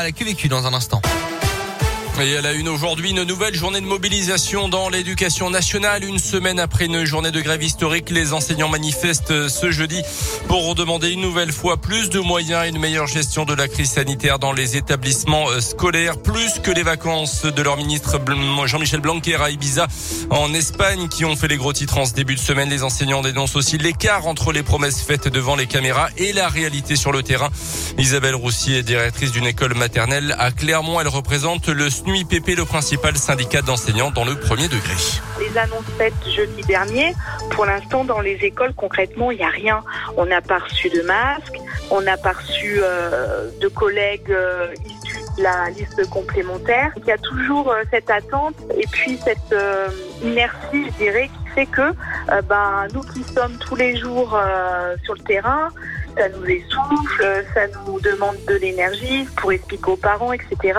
aura la QVQ dans un instant. Et elle a une aujourd'hui une nouvelle journée de mobilisation dans l'éducation nationale. Une semaine après une journée de grève historique, les enseignants manifestent ce jeudi pour demander une nouvelle fois plus de moyens et une meilleure gestion de la crise sanitaire dans les établissements euh, scolaires, plus que les vacances de leur ministre Jean-Michel Blanquer à Ibiza en Espagne qui ont fait les gros titres en ce début de semaine. Les enseignants dénoncent aussi l'écart entre les promesses faites devant les caméras et la réalité sur le terrain. Isabelle Roussier est directrice d'une école maternelle à Clermont. Elle représente le SNUIPP, le principal syndicat d'enseignants dans le premier degré. Les annonces faites jeudi dernier, pour l'instant dans les écoles concrètement il n'y a rien. On n'a pas reçu de masques, on n'a pas reçu euh, de collègues euh, issus de la liste complémentaire. Il y a toujours euh, cette attente et puis cette inertie, je dirais, qui fait que ben, nous qui sommes tous les jours sur le terrain, ça nous essouffle, ça nous demande de l'énergie pour expliquer aux parents, etc.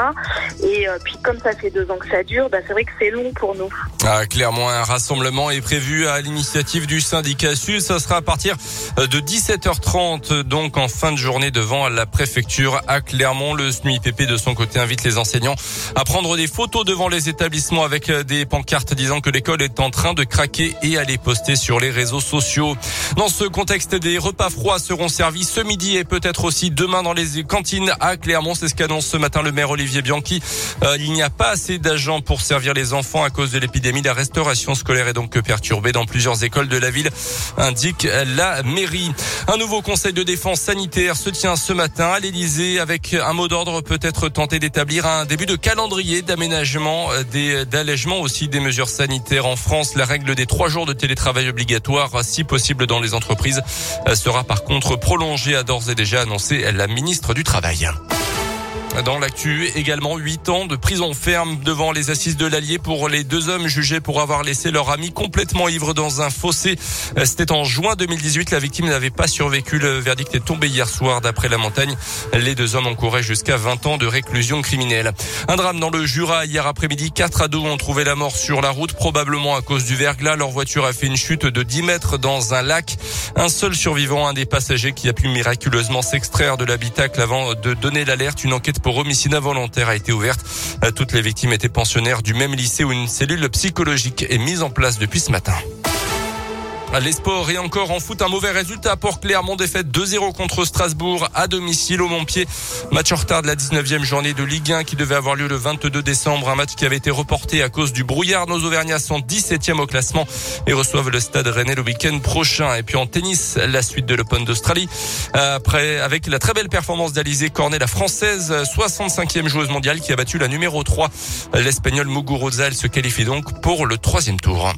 Et euh, puis comme ça fait deux ans que ça dure, bah, c'est vrai que c'est long pour nous. Ah, clairement, un rassemblement est prévu à l'initiative du syndicat Sud. Ça sera à partir euh, de 17h30, donc en fin de journée devant la préfecture à Clermont. Le SNUIPP de son côté invite les enseignants à prendre des photos devant les établissements avec euh, des pancartes disant que l'école est en train de craquer et à les poster sur les réseaux sociaux. Dans ce contexte, des repas froids seront servis ce midi et peut-être aussi demain dans les cantines à Clermont. C'est ce qu'annonce ce matin le maire Olivier Bianchi. Euh, il n'y a pas assez d'agents pour servir les enfants à cause de l'épidémie. La restauration scolaire est donc perturbée dans plusieurs écoles de la ville, indique la mairie. Un nouveau conseil de défense sanitaire se tient ce matin à l'Elysée avec un mot d'ordre peut-être tenter d'établir un début de calendrier d'aménagement, euh, d'allègement aussi des mesures sanitaires en France. La règle des trois jours de télétravail obligatoire, si possible dans les entreprises, euh, sera par contre prolongée, a d'ores et déjà annoncé la ministre du Travail. Dans l'actu, également 8 ans de prison ferme devant les assises de l'Allier pour les deux hommes jugés pour avoir laissé leur ami complètement ivre dans un fossé. C'était en juin 2018. La victime n'avait pas survécu. Le verdict est tombé hier soir d'après la montagne. Les deux hommes encouraient jusqu'à 20 ans de réclusion criminelle. Un drame dans le Jura hier après-midi. Quatre ados ont trouvé la mort sur la route, probablement à cause du verglas. Leur voiture a fait une chute de 10 mètres dans un lac. Un seul survivant, un des passagers qui a pu miraculeusement s'extraire de l'habitacle avant de donner l'alerte. Une enquête pour homicide involontaire a été ouverte. Euh, toutes les victimes étaient pensionnaires du même lycée où une cellule psychologique est mise en place depuis ce matin. Les sports et encore en foot, un mauvais résultat pour Clermont, défaite 2-0 contre Strasbourg à domicile au Montpied. Match en retard de la 19e journée de Ligue 1 qui devait avoir lieu le 22 décembre, un match qui avait été reporté à cause du brouillard. Nos Auvergnats sont 17e au classement et reçoivent le stade Rennais le week-end prochain. Et puis en tennis, la suite de l'Open d'Australie. Après, avec la très belle performance d'Alizé Cornet, la française, 65e joueuse mondiale qui a battu la numéro 3, l'Espagnol Muguruza. Elle se qualifie donc pour le troisième tour.